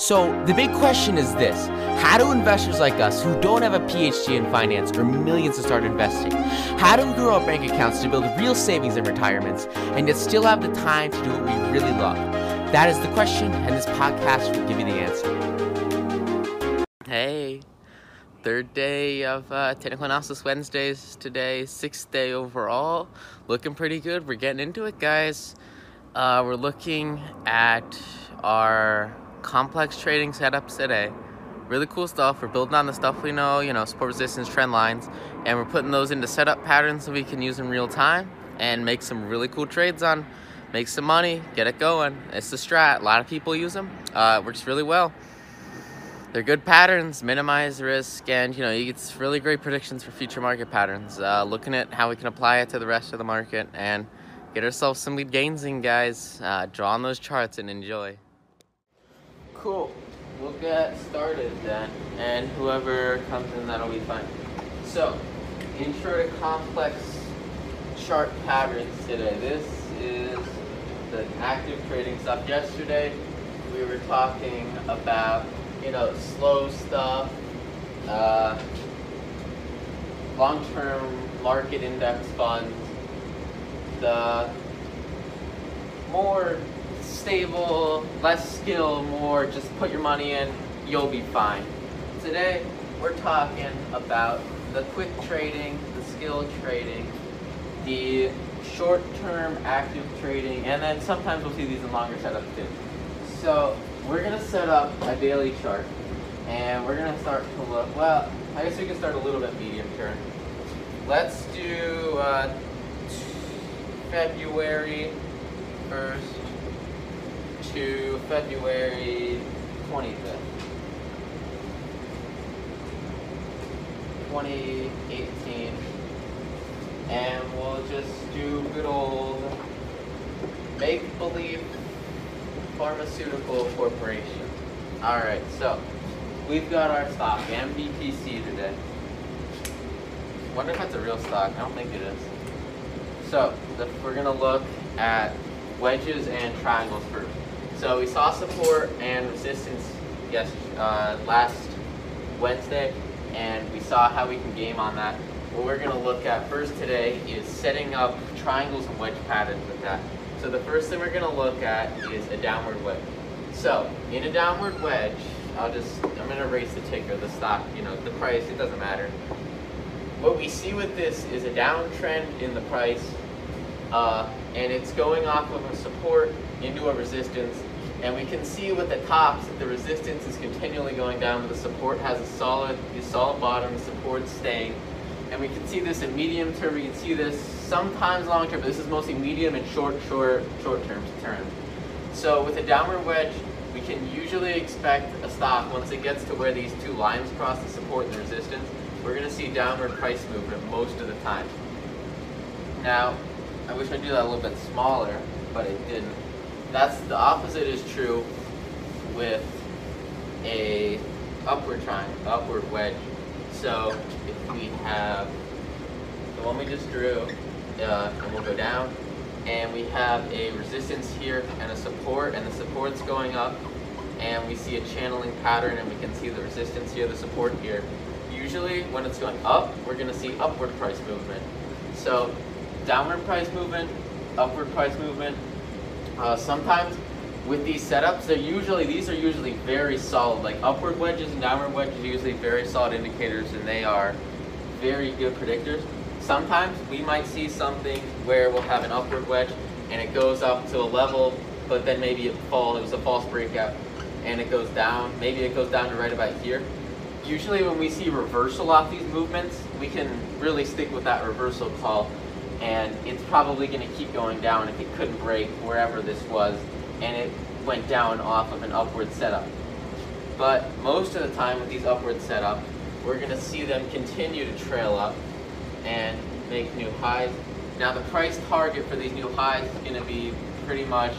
So, the big question is this How do investors like us, who don't have a PhD in finance or millions to start investing, how do we grow our bank accounts to build real savings and retirements and yet still have the time to do what we really love? That is the question, and this podcast will give you the answer. Hey, third day of uh, Technical Analysis Wednesdays today, sixth day overall. Looking pretty good. We're getting into it, guys. Uh, we're looking at our complex trading setups today. Really cool stuff. We're building on the stuff we know, you know, support resistance trend lines, and we're putting those into setup patterns that we can use in real time and make some really cool trades on, make some money, get it going. It's the strat. A lot of people use them. Uh, works really well. They're good patterns, minimize risk, and you know, it's really great predictions for future market patterns. Uh, looking at how we can apply it to the rest of the market and get ourselves some lead gains in, guys. Uh, draw on those charts and enjoy. Cool. We'll get started then, and whoever comes in, that'll be fine. So, intro to complex chart patterns today. This is the active trading stuff. Yesterday, we were talking about, you know, slow stuff, uh, long-term market index funds, the more stable, less skill, more just put your money in, you'll be fine. Today, we're talking about the quick trading, the skill trading, the short-term active trading, and then sometimes we'll see these in longer setups too. So we're gonna set up a daily chart, and we're gonna start to look, well, I guess we can start a little bit medium term. Let's do uh, February 1st to February 25th. 2018 and we'll just do good old make-believe pharmaceutical corporation. Alright, so we've got our stock, MBTC today. Wonder if that's a real stock. I don't think it is. So the, we're gonna look at wedges and triangles first. So we saw support and resistance yes uh, last Wednesday, and we saw how we can game on that. What we're going to look at first today is setting up triangles and wedge patterns with that. So the first thing we're going to look at is a downward wedge. So in a downward wedge, I'll just I'm going to erase the ticker, the stock, you know, the price. It doesn't matter. What we see with this is a downtrend in the price, uh, and it's going off of a support into a resistance and we can see with the tops that the resistance is continually going down, but the support has a solid, a solid bottom, the support staying. And we can see this in medium term, we can see this sometimes long term, but this is mostly medium and short, short, short term terms. So with a downward wedge, we can usually expect a stock once it gets to where these two lines cross the support and the resistance, we're gonna see downward price movement most of the time. Now, I wish I'd do that a little bit smaller, but it didn't that's the opposite is true with a upward triangle, upward wedge. So if we have the one we just drew, uh, and we'll go down, and we have a resistance here and a support, and the support's going up, and we see a channeling pattern, and we can see the resistance here, the support here. Usually when it's going up, we're gonna see upward price movement. So downward price movement, upward price movement, uh, sometimes with these setups, they're usually, these are usually very solid, like upward wedges and downward wedges are usually very solid indicators and they are very good predictors. Sometimes we might see something where we'll have an upward wedge and it goes up to a level, but then maybe it falls, it was a false breakout and it goes down, maybe it goes down to right about here. Usually when we see reversal off these movements, we can really stick with that reversal call and it's probably going to keep going down if it couldn't break wherever this was and it went down off of an upward setup. But most of the time with these upward setups, we're going to see them continue to trail up and make new highs. Now the price target for these new highs is going to be pretty much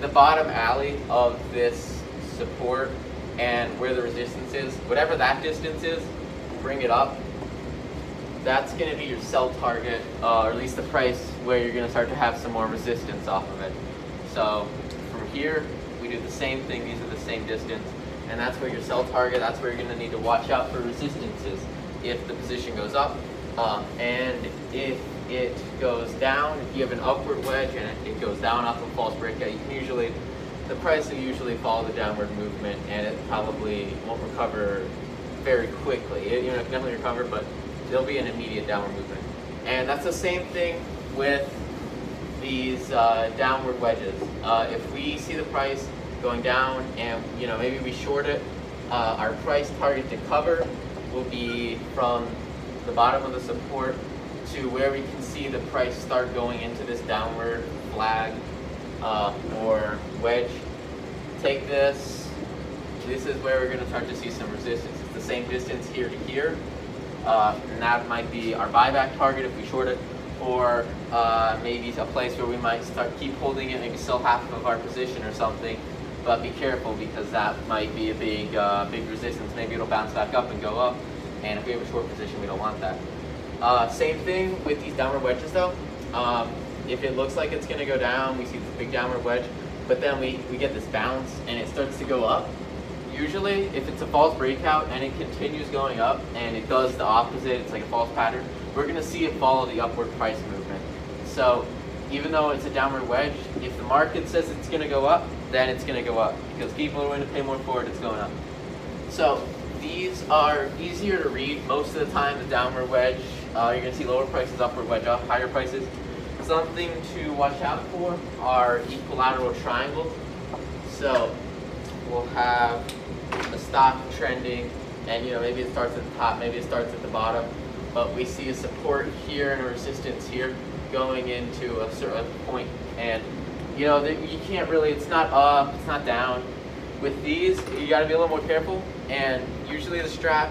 the bottom alley of this support and where the resistance is. Whatever that distance is, bring it up that's going to be your sell target, uh, or at least the price where you're going to start to have some more resistance off of it. So from here, we do the same thing. These are the same distance. and that's where your sell target, that's where you're gonna need to watch out for resistances if the position goes up. Um, and if it goes down, if you have an upward wedge and it goes down off a false breakout, you can usually, the price will usually follow the downward movement and it probably won't recover very quickly. It, you know, it can definitely recover, but there'll be an immediate downward movement. And that's the same thing with these uh, downward wedges. Uh, if we see the price going down and you know maybe we short it, uh, our price target to cover will be from the bottom of the support to where we can see the price start going into this downward flag uh, or wedge. Take this, this is where we're going to start to see some resistance. It's the same distance here to here, uh, and that might be our buyback target if we short it, or uh, maybe a place where we might start keep holding it, maybe sell half of our position or something. But be careful because that might be a big, uh, big resistance. Maybe it'll bounce back up and go up. And if we have a short position, we don't want that. Uh, same thing with these downward wedges though. Um, if it looks like it's gonna go down, we see this big downward wedge, but then we, we get this bounce and it starts to go up. Usually, if it's a false breakout and it continues going up and it does the opposite, it's like a false pattern, we're gonna see it follow the upward price movement. So even though it's a downward wedge, if the market says it's gonna go up, then it's gonna go up because people are going to pay more for it, it's going up. So these are easier to read most of the time, the downward wedge. Uh, you're gonna see lower prices, upward wedge up, higher prices. Something to watch out for are equilateral triangles. So we'll have a stock trending and you know maybe it starts at the top, maybe it starts at the bottom, but we see a support here and a resistance here going into a certain point. And you know you can't really it's not up it's not down. With these you got to be a little more careful. And usually the strap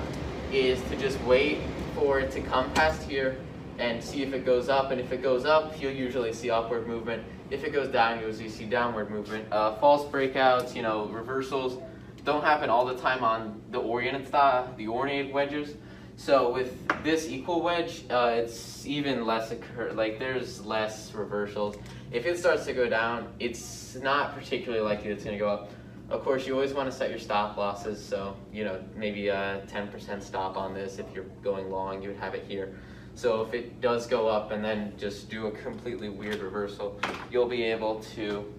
is to just wait for it to come past here and see if it goes up. And if it goes up you'll usually see upward movement if it goes down you'll usually see downward movement uh, false breakouts you know reversals don't happen all the time on the oriented style the oriented wedges so with this equal wedge, uh, it's even less occur like there's less reversals. If it starts to go down, it's not particularly likely it's going to go up. Of course, you always want to set your stop losses. So you know maybe a 10% stop on this. If you're going long, you would have it here. So if it does go up and then just do a completely weird reversal, you'll be able to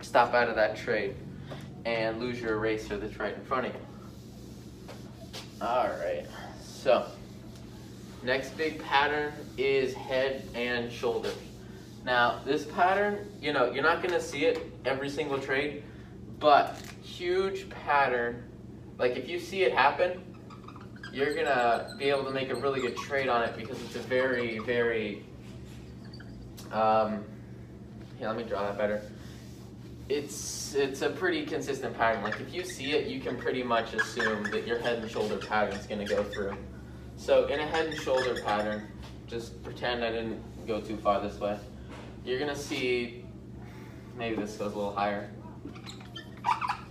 stop out of that trade and lose your eraser that's right in front of you. All right. So, next big pattern is head and shoulders. Now, this pattern, you know, you're not gonna see it every single trade, but huge pattern, like if you see it happen, you're gonna be able to make a really good trade on it because it's a very, very, um, yeah, let me draw that better. It's, it's a pretty consistent pattern. Like if you see it, you can pretty much assume that your head and shoulder pattern is gonna go through. So in a head and shoulder pattern, just pretend I didn't go too far this way. You're gonna see, maybe this goes a little higher.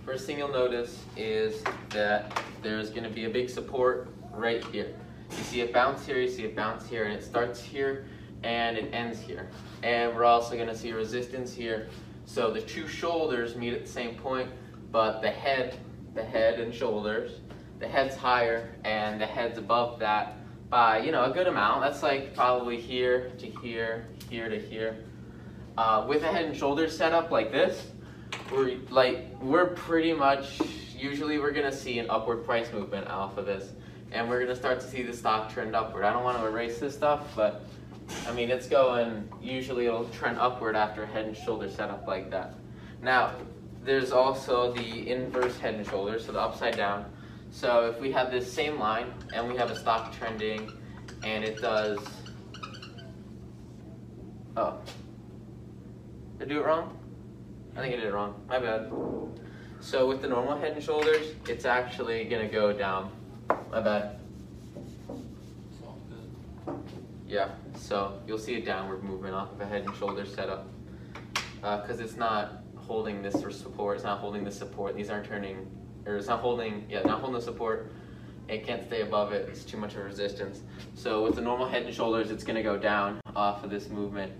First thing you'll notice is that there's gonna be a big support right here. You see it bounce here, you see it bounce here, and it starts here and it ends here. And we're also gonna see resistance here. So the two shoulders meet at the same point, but the head, the head and shoulders the head's higher and the head's above that by, you know, a good amount. That's like probably here to here, here to here. Uh, with a head and shoulders setup like this, we're like, we're pretty much, usually we're gonna see an upward price movement off of this. And we're gonna start to see the stock trend upward. I don't wanna erase this stuff, but I mean, it's going, usually it'll trend upward after a head and shoulder setup like that. Now, there's also the inverse head and shoulders, so the upside down. So if we have this same line and we have a stock trending and it does, oh, did I do it wrong? I think I did it wrong, my bad. So with the normal head and shoulders, it's actually gonna go down, my bad. Yeah, so you'll see a downward movement off of a head and shoulders setup because uh, it's not holding this for support, it's not holding the support, these aren't turning or it's not holding, yeah, not holding the support. It can't stay above it, it's too much of a resistance. So with the normal head and shoulders, it's gonna go down off of this movement.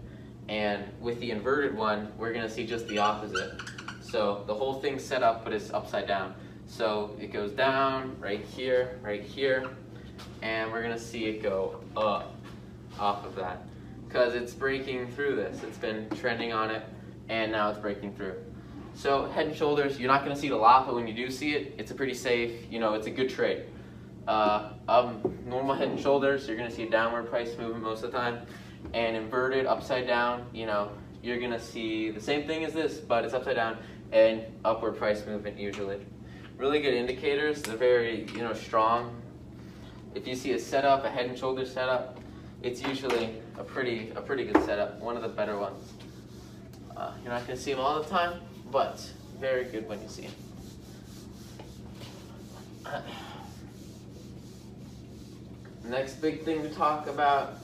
And with the inverted one, we're gonna see just the opposite. So the whole thing's set up, but it's upside down. So it goes down right here, right here, and we're gonna see it go up off of that because it's breaking through this. It's been trending on it and now it's breaking through. So head and shoulders, you're not gonna see a lot, but when you do see it, it's a pretty safe, you know, it's a good trade. Uh, um, normal head and shoulders, you're gonna see a downward price movement most of the time. And inverted, upside down, you know, you're gonna see the same thing as this, but it's upside down and upward price movement usually. Really good indicators, they're very, you know, strong. If you see a setup, a head and shoulder setup, it's usually a pretty, a pretty good setup, one of the better ones. Uh, you're not gonna see them all the time, but very good when you see them. Next big thing to talk about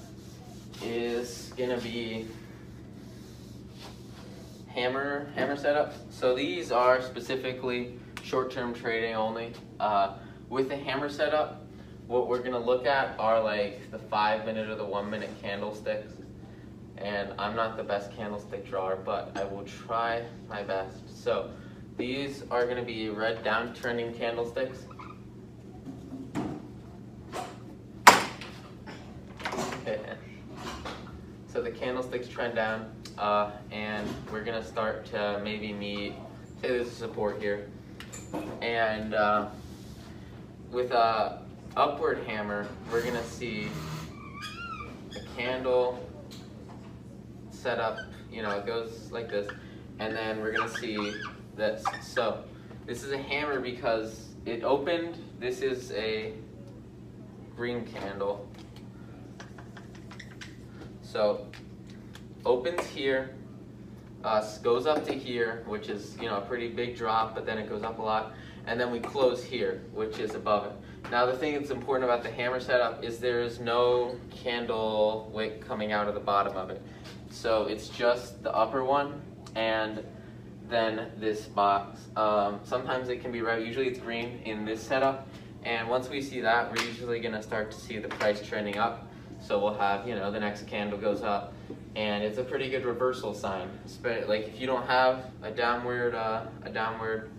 is gonna be hammer hammer setups. So these are specifically short-term trading only. Uh, with the hammer setup, what we're gonna look at are like the five minute or the one minute candlesticks. And I'm not the best candlestick drawer, but I will try my best. So these are gonna be red downtrending candlesticks. Okay. So the candlesticks trend down, uh, and we're gonna start to maybe meet, say there's a support here. And uh, with a upward hammer, we're gonna see a candle set up, you know, it goes like this, and then we're gonna see this. So this is a hammer because it opened, this is a green candle. So opens here, uh, goes up to here, which is you know a pretty big drop, but then it goes up a lot, and then we close here, which is above it. Now the thing that's important about the hammer setup is there is no candle wick coming out of the bottom of it. So it's just the upper one and then this box. Um, sometimes it can be red, usually it's green in this setup. And once we see that, we're usually gonna start to see the price trending up. So we'll have, you know, the next candle goes up and it's a pretty good reversal sign. Like if you don't have a downward, uh, a downward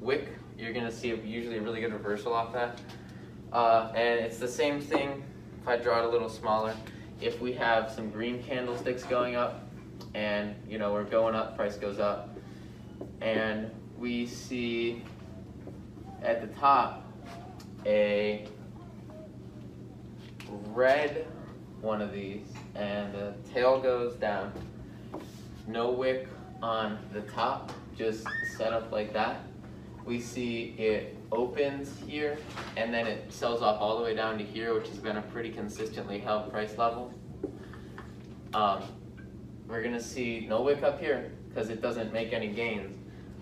wick, you're gonna see usually a really good reversal off that. Uh, and it's the same thing if I draw it a little smaller. If we have some green candlesticks going up and you know we're going up, price goes up, and we see at the top a red one of these and the tail goes down. No wick on the top just set up like that. We see it opens here and then it sells off all the way down to here which has been a pretty consistently held price level. Um, we're gonna see no wick up here because it doesn't make any gains.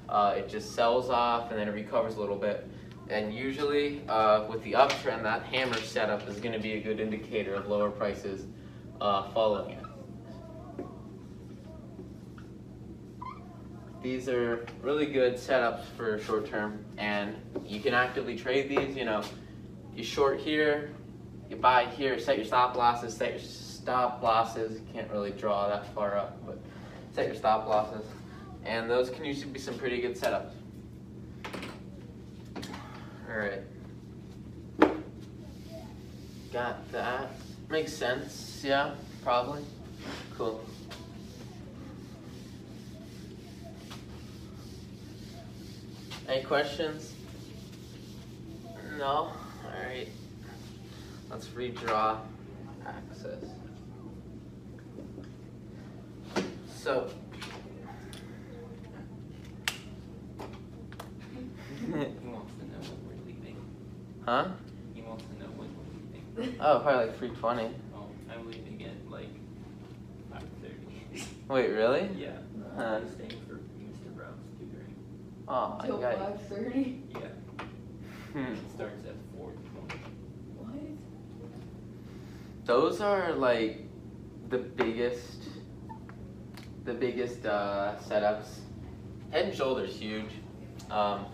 Uh, it just sells off and then it recovers a little bit. And usually uh, with the uptrend, that hammer setup is to be a good indicator of lower prices uh, following it. These are really good setups for short term and you can actively trade these, you know, you short here, you buy here, set your stop losses, set your stop losses, can't really draw that far up, but set your stop losses. And those can usually be some pretty good setups. Alright. Got that. Makes sense, yeah, probably. Cool. Any questions? No? Alright. Let's redraw axis. So, Huh? He wants to know when we're leaving. Oh, probably like 320. Oh, I'm leaving at like 5.30. Wait, really? yeah. Huh. I'm staying for Mr. Brown's tutoring. Oh, Till you got five thirty? Yeah. hmm. It starts at 4.20. What? Those are like the biggest, the biggest uh, setups. Head and shoulders huge. Um,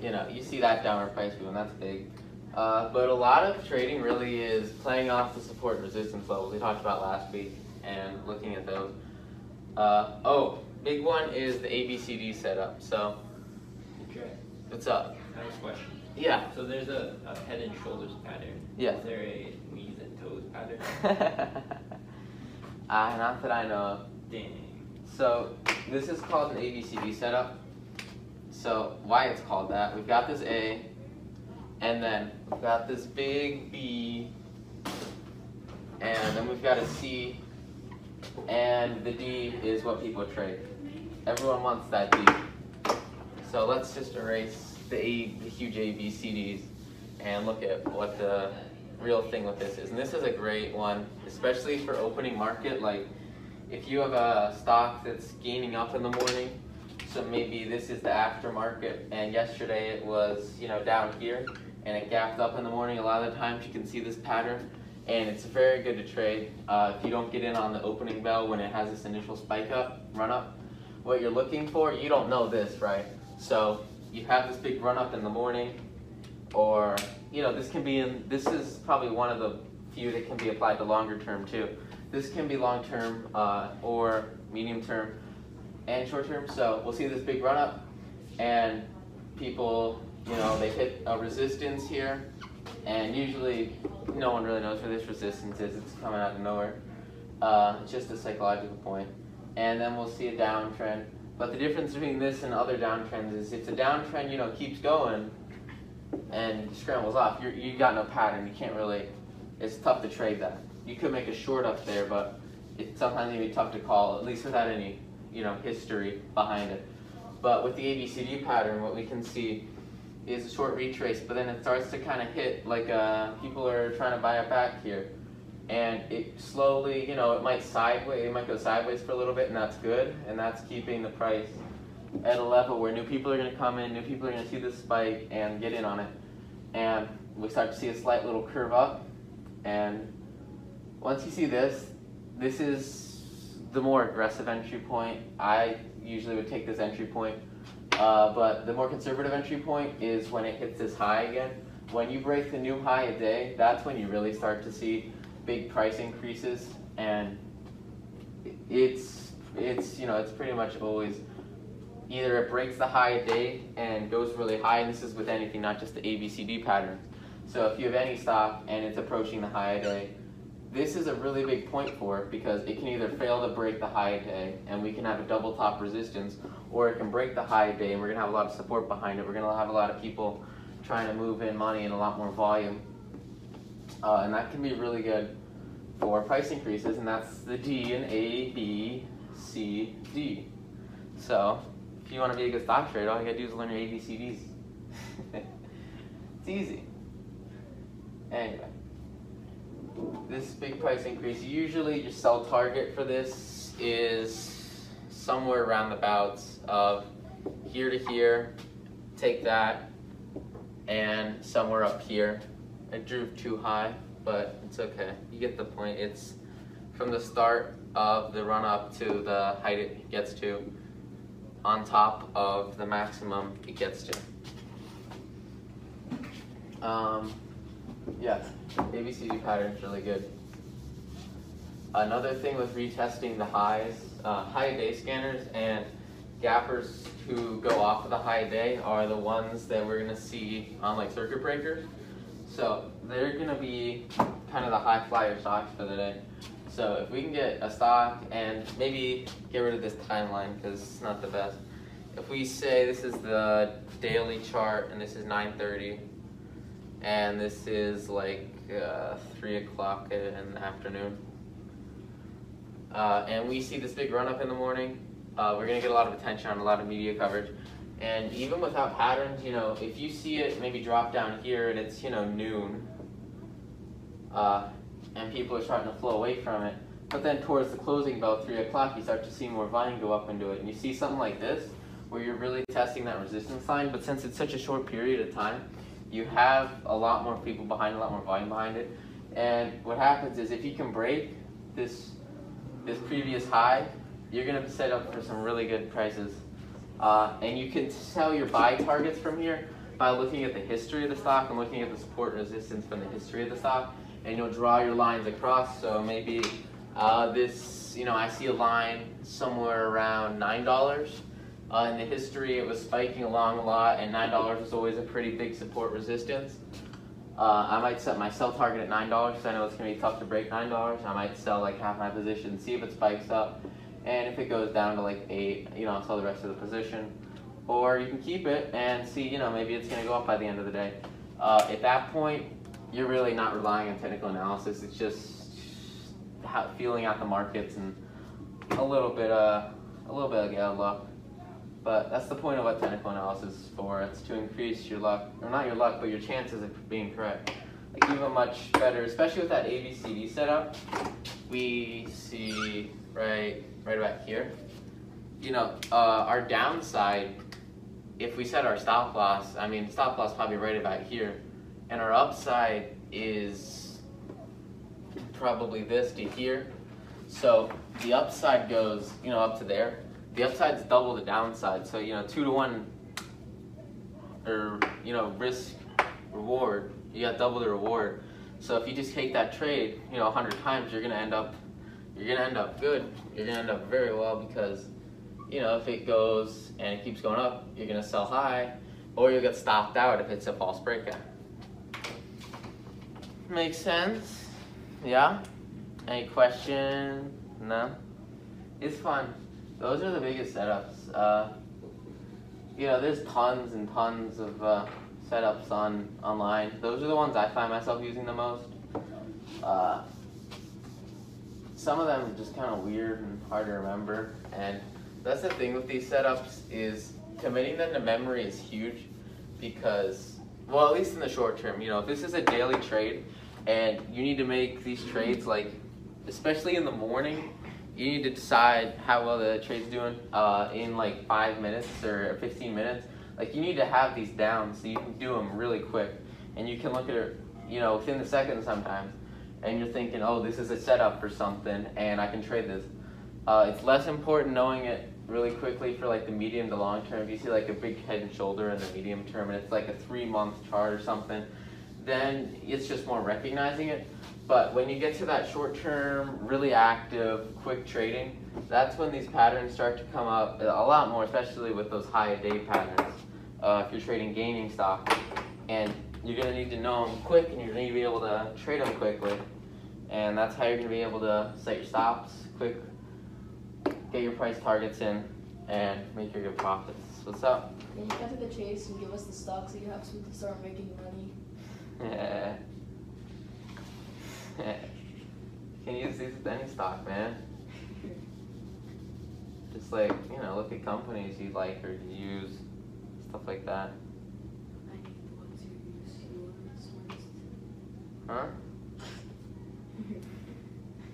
you know, you see that downward price move, and that's big. Uh, but a lot of trading really is playing off the support and resistance levels we talked about last week and looking at those. Uh, oh, big one is the ABCD setup. So, Okay. what's up? I have a question. Yeah. So there's a, a head and shoulders pattern. Yeah. Is there a knees and toes pattern? uh, not that I know of. Dang. So this is called an ABCD setup. So why it's called that? We've got this A, and then we've got this big B, and then we've got a C, and the D is what people trade. Everyone wants that D. So let's just erase the A, the huge A, B, C, Ds, and look at what the real thing with this is. And this is a great one, especially for opening market. Like if you have a stock that's gaining up in the morning, so maybe this is the aftermarket, and yesterday it was you know down here, and it gapped up in the morning. A lot of the times you can see this pattern, and it's very good to trade. Uh, if you don't get in on the opening bell when it has this initial spike up, run up, what you're looking for, you don't know this, right? So you have this big run up in the morning, or you know this can be in. This is probably one of the few that can be applied to longer term too. This can be long term uh, or medium term and short term. So we'll see this big run up, and people, you know, they hit a resistance here, and usually no one really knows where this resistance is. It's coming out of nowhere. Uh, it's just a psychological point. and then we'll see a downtrend. But the difference between this and other downtrends is if the downtrend, you know, keeps going and scrambles off, you're, you got no pattern. You can't really. It's tough to trade that. You could make a short up there, but it's sometimes even tough to call, at least without any, you know, history behind it. But with the ABCD pattern, what we can see is a short retrace, but then it starts to kind of hit like uh, people are trying to buy it back here. And it slowly, you know, it might sideways, it might go sideways for a little bit, and that's good, and that's keeping the price at a level where new people are going to come in, new people are going to see this spike and get in on it. And we start to see a slight little curve up, and once you see this, this is the more aggressive entry point. I usually would take this entry point, uh, but the more conservative entry point is when it hits this high again. When you break the new high of day, that's when you really start to see big price increases, and it's it's you know it's pretty much always either it breaks the high of day and goes really high, and this is with anything, not just the ABCD pattern. So if you have any stock and it's approaching the high of day, this is a really big point for it because it can either fail to break the high day and we can have a double top resistance, or it can break the high day and we're gonna have a lot of support behind it. We're gonna have a lot of people trying to move in money and a lot more volume. Uh, and that can be really good for price increases, and that's the D in A, B, C, D. So if you want to be a good stock trader, all you gotta do is learn your ABCDs. it's easy. Anyway, this big price increase, usually your sell target for this is somewhere around the bouts of here to here, take that, and somewhere up here. I drew too high, but it's okay. You get the point. It's from the start of the run up to the height it gets to on top of the maximum it gets to. Um, yeah, ABCD pattern is really good. Another thing with retesting the highs, uh, high day scanners and gappers who go off of the high day are the ones that we're gonna see on like circuit breakers. So they're gonna be kind of the high flyer stocks for the day. So if we can get a stock and maybe get rid of this timeline because it's not the best. If we say this is the daily chart and this is 9.30 and this is like uh, 3 o'clock in the afternoon uh, and we see this big run up in the morning, uh, we're going to get a lot of attention on a lot of media coverage. And even without patterns, you know, if you see it maybe drop down here and it's, you know, noon, uh, and people are starting to flow away from it. But then towards the closing bell, 3 o'clock, you start to see more volume go up into it. And you see something like this, where you're really testing that resistance line, but since it's such a short period of time, you have a lot more people behind, a lot more volume behind it. And what happens is if you can break this, this previous high, you're gonna set up for some really good prices. Uh, and you can tell your buy targets from here by looking at the history of the stock and looking at the support and resistance from the history of the stock and you'll draw your lines across. So maybe uh, this, you know, I see a line somewhere around nine dollars, Uh, in the history, it was spiking along a lot, and nine dollars was always a pretty big support resistance. Uh, I might set my sell target at nine dollars because I know it's gonna be tough to break nine dollars. I might sell like half my position, see if it spikes up, and if it goes down to like eight, you know, I'll sell the rest of the position. Or you can keep it and see, you know, maybe it's gonna go up by the end of the day. Uh, at that point, you're really not relying on technical analysis. It's just feeling out the markets and a little bit, uh, a little bit of luck. But that's the point of what technical analysis is for. It's to increase your luck, or not your luck, but your chances of being correct. Like even much better, especially with that ABCD setup. We see right, right about here. You know, uh, our downside, if we set our stop loss, I mean, stop loss probably right about here, and our upside is probably this to here. So the upside goes, you know, up to there the upside's double the downside. So, you know, two to one or, you know, risk reward, you got double the reward. So if you just take that trade, you know, a hundred times, you're gonna end up, you're gonna end up good. You're gonna end up very well because, you know, if it goes and it keeps going up, you're gonna sell high, or you'll get stopped out if it's a false breakout. Makes sense? Yeah? Any question? No? It's fun those are the biggest setups. Uh, you know, there's tons and tons of uh, setups on online. Those are the ones I find myself using the most. Uh, some of them are just kind of weird and hard to remember, and that's the thing with these setups is committing them to memory is huge because, well, at least in the short term, you know, if this is a daily trade and you need to make these trades like, especially in the morning, you need to decide how well the trade's doing uh, in like five minutes or 15 minutes. Like you need to have these down so you can do them really quick, and you can look at it, you know, within the second sometimes, and you're thinking, oh, this is a setup for something, and I can trade this. Uh, it's less important knowing it really quickly for like the medium to long term. If you see like a big head and shoulder in the medium term, and it's like a three month chart or something, then it's just more recognizing it. But when you get to that short term, really active, quick trading, that's when these patterns start to come up a lot more, especially with those high day patterns. Uh, if you're trading gaming stock, and you're gonna need to know them quick, and you're gonna need to be able to trade them quickly, and that's how you're gonna be able to set your stops quick, get your price targets in, and make your good profits. What's up? Can you cut to the chase and give us the stocks so you have so we can start making money? Yeah. Can use these with any stock, man? Just like, you know, look at companies you like or use, stuff like that. I need the ones you use yours. Huh?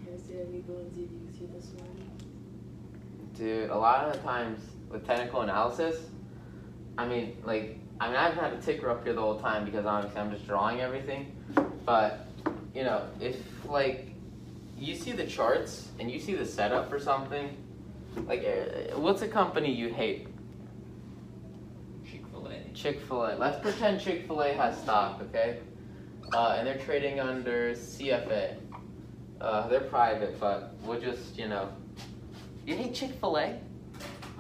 Yes, I need the ones you use this morning. Dude, a lot of the times with technical analysis, I mean, like, I mean, I've had a ticker up here the whole time because obviously I'm just drawing everything, but you know, if like you see the charts and you see the setup for something, like uh, what's a company you hate? Chick Fil A. Chick Fil A. Let's pretend Chick Fil A has stock, okay? Uh, and they're trading under CFA. Uh, they're private, but we'll just you know. You hate Chick Fil A?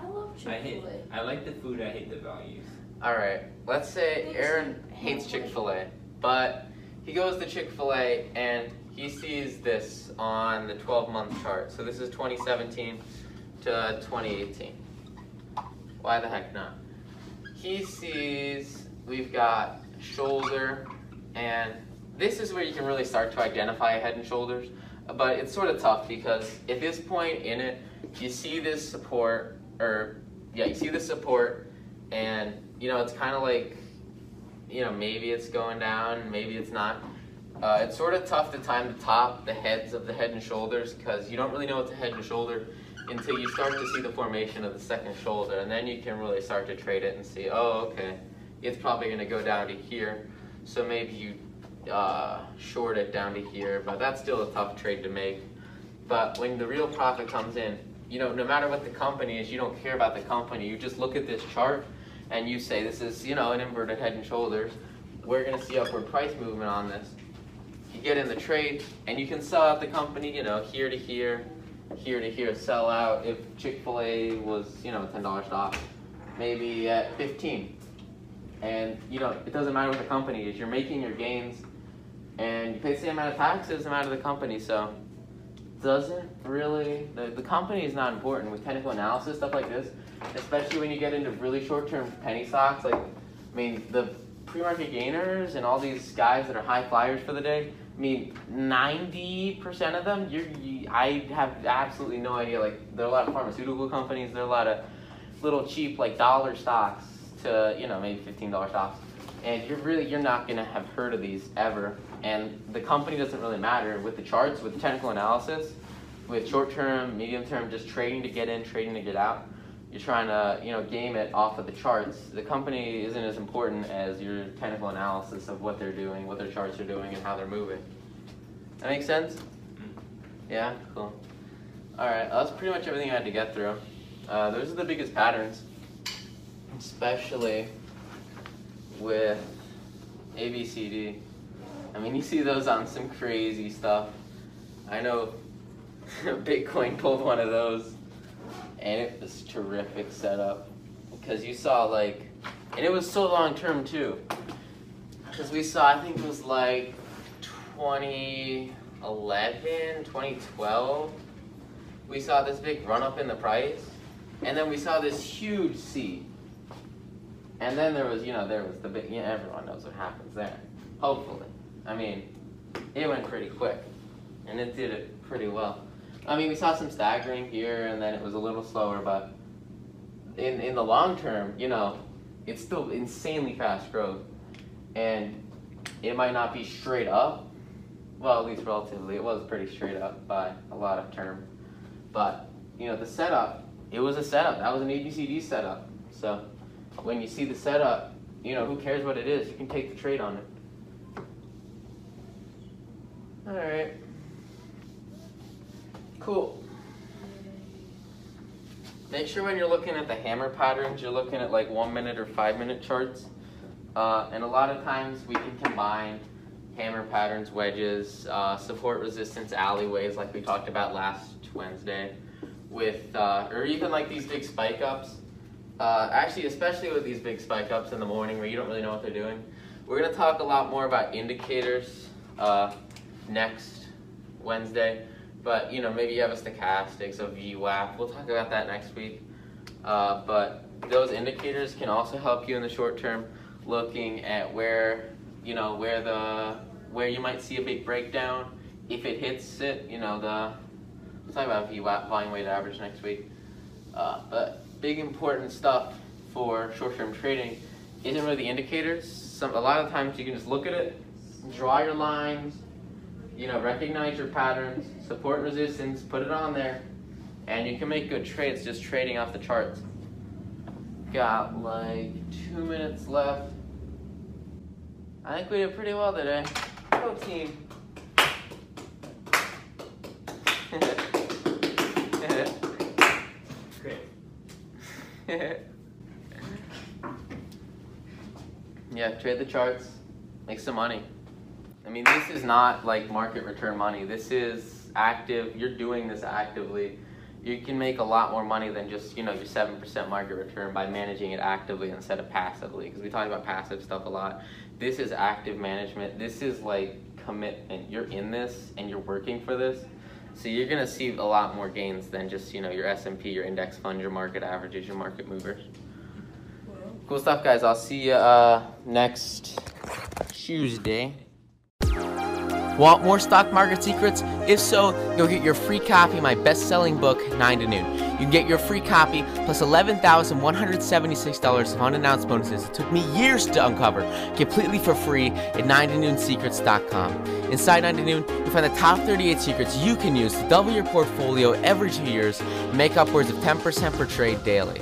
I love Chick-fil-A. I like the food. I hate the values. All right. Let's say Aaron hates Chick Fil A, but he goes to Chick Fil A and he sees this on the 12-month chart. So this is 2017 to 2018. Why the heck not? He sees we've got shoulder, and this is where you can really start to identify head and shoulders. But it's sort of tough because at this point in it, you see this support, or yeah, you see the support, and you know it's kind of like, you know, maybe it's going down, maybe it's not. Uh, it's sort of tough to time the top, the heads of the head and shoulders, because you don't really know what's a head and shoulder until you start to see the formation of the second shoulder, and then you can really start to trade it and see, oh, okay, it's probably going to go down to here, so maybe you uh, short it down to here, but that's still a tough trade to make. But when the real profit comes in, you know, no matter what the company is, you don't care about the company. You just look at this chart and you say, this is, you know, an inverted head and shoulders. We're to see upward price movement on this. You get in the trade and you can sell out the company, you know, here to here, here to here, sell out if Chick-fil-A was, you know, $10 stock. maybe at 15. And you know, it doesn't matter what the company is. You're making your gains, and you pay the same amount of taxes no matter the company. So doesn't really the, the company is not important with technical analysis stuff like this, especially when you get into really short-term penny stocks. Like, I mean, the pre-market gainers and all these guys that are high flyers for the day. I mean, ninety percent of them, you're, you, I have absolutely no idea. Like, there are a lot of pharmaceutical companies. There are a lot of little cheap like dollar stocks to you know maybe fifteen dollar stocks, and you're really you're not gonna have heard of these ever. And the company doesn't really matter with the charts, with technical analysis, with short term, medium term, just trading to get in, trading to get out. You're trying to you know game it off of the charts. The company isn't as important as your technical analysis of what they're doing, what their charts are doing, and how they're moving. That makes sense? Yeah, cool. All right, that's pretty much everything I had to get through. Uh, those are the biggest patterns, especially with ABCD. I mean, you see those on some crazy stuff. I know Bitcoin pulled one of those, and it was terrific setup because you saw like, and it was so long term too. Because we saw, I think it was like 2011, 2012. We saw this big run up in the price and then we saw this huge C. And then there was, you know, there was the big, you know, everyone knows what happens there. Hopefully. I mean, it went pretty quick. And it did it pretty well. I mean, we saw some staggering here, and then it was a little slower, but in, in the long term, you know, it's still insanely fast growth. And it might not be straight up. Well, at least relatively, it was pretty straight up by a lot of term. But, you know, the setup it was a setup. That was an ABCD setup. So when you see the setup, you know, who cares what it is? You can take the trade on it. All right. Cool. Make sure when you're looking at the hammer patterns, you're looking at like one minute or five minute charts. Uh, and a lot of times we can combine hammer patterns, wedges, uh, support resistance alleyways like we talked about last Wednesday with, uh, or even like these big spike ups. Uh, actually, especially with these big spike ups in the morning where you don't really know what they're doing. We're to talk a lot more about indicators uh, next Wednesday. But, you know, maybe you have a stochastic, so VWAP. We'll talk about that next week. Uh, but those indicators can also help you in the short term looking at where, you know, where the, where you might see a big breakdown. If it hits it, you know, the We'll talk about VWAP, volume weighted average, next week. Uh, but big important stuff for short-term trading isn't really the indicators. Some, a lot of times you can just look at it, draw your lines, you know, recognize your patterns, support resistance, put it on there, and you can make good trades just trading off the charts. Got like two minutes left. I think we did pretty well today. Go team. yeah, trade the charts, make some money. I mean, this is not like market return money. This is active. You're doing this actively. You can make a lot more money than just, you know, your 7% market return by managing it actively instead of passively. Because we talk about passive stuff a lot. This is active management. This is like commitment. You're in this and you're working for this. So you're gonna see a lot more gains than just you know your S&P, your index fund, your market averages, your market movers. Cool stuff, guys. I'll see you uh, next Tuesday. Want more stock market secrets? If so, go get your free copy of my best selling book, 9 to Noon. You can get your free copy plus $11,176 of unannounced bonuses it took me years to uncover completely for free at 9 to noonsecrets.com. Inside 9 to Noon, you find the top 38 secrets you can use to double your portfolio every two years and make upwards of 10% per trade daily.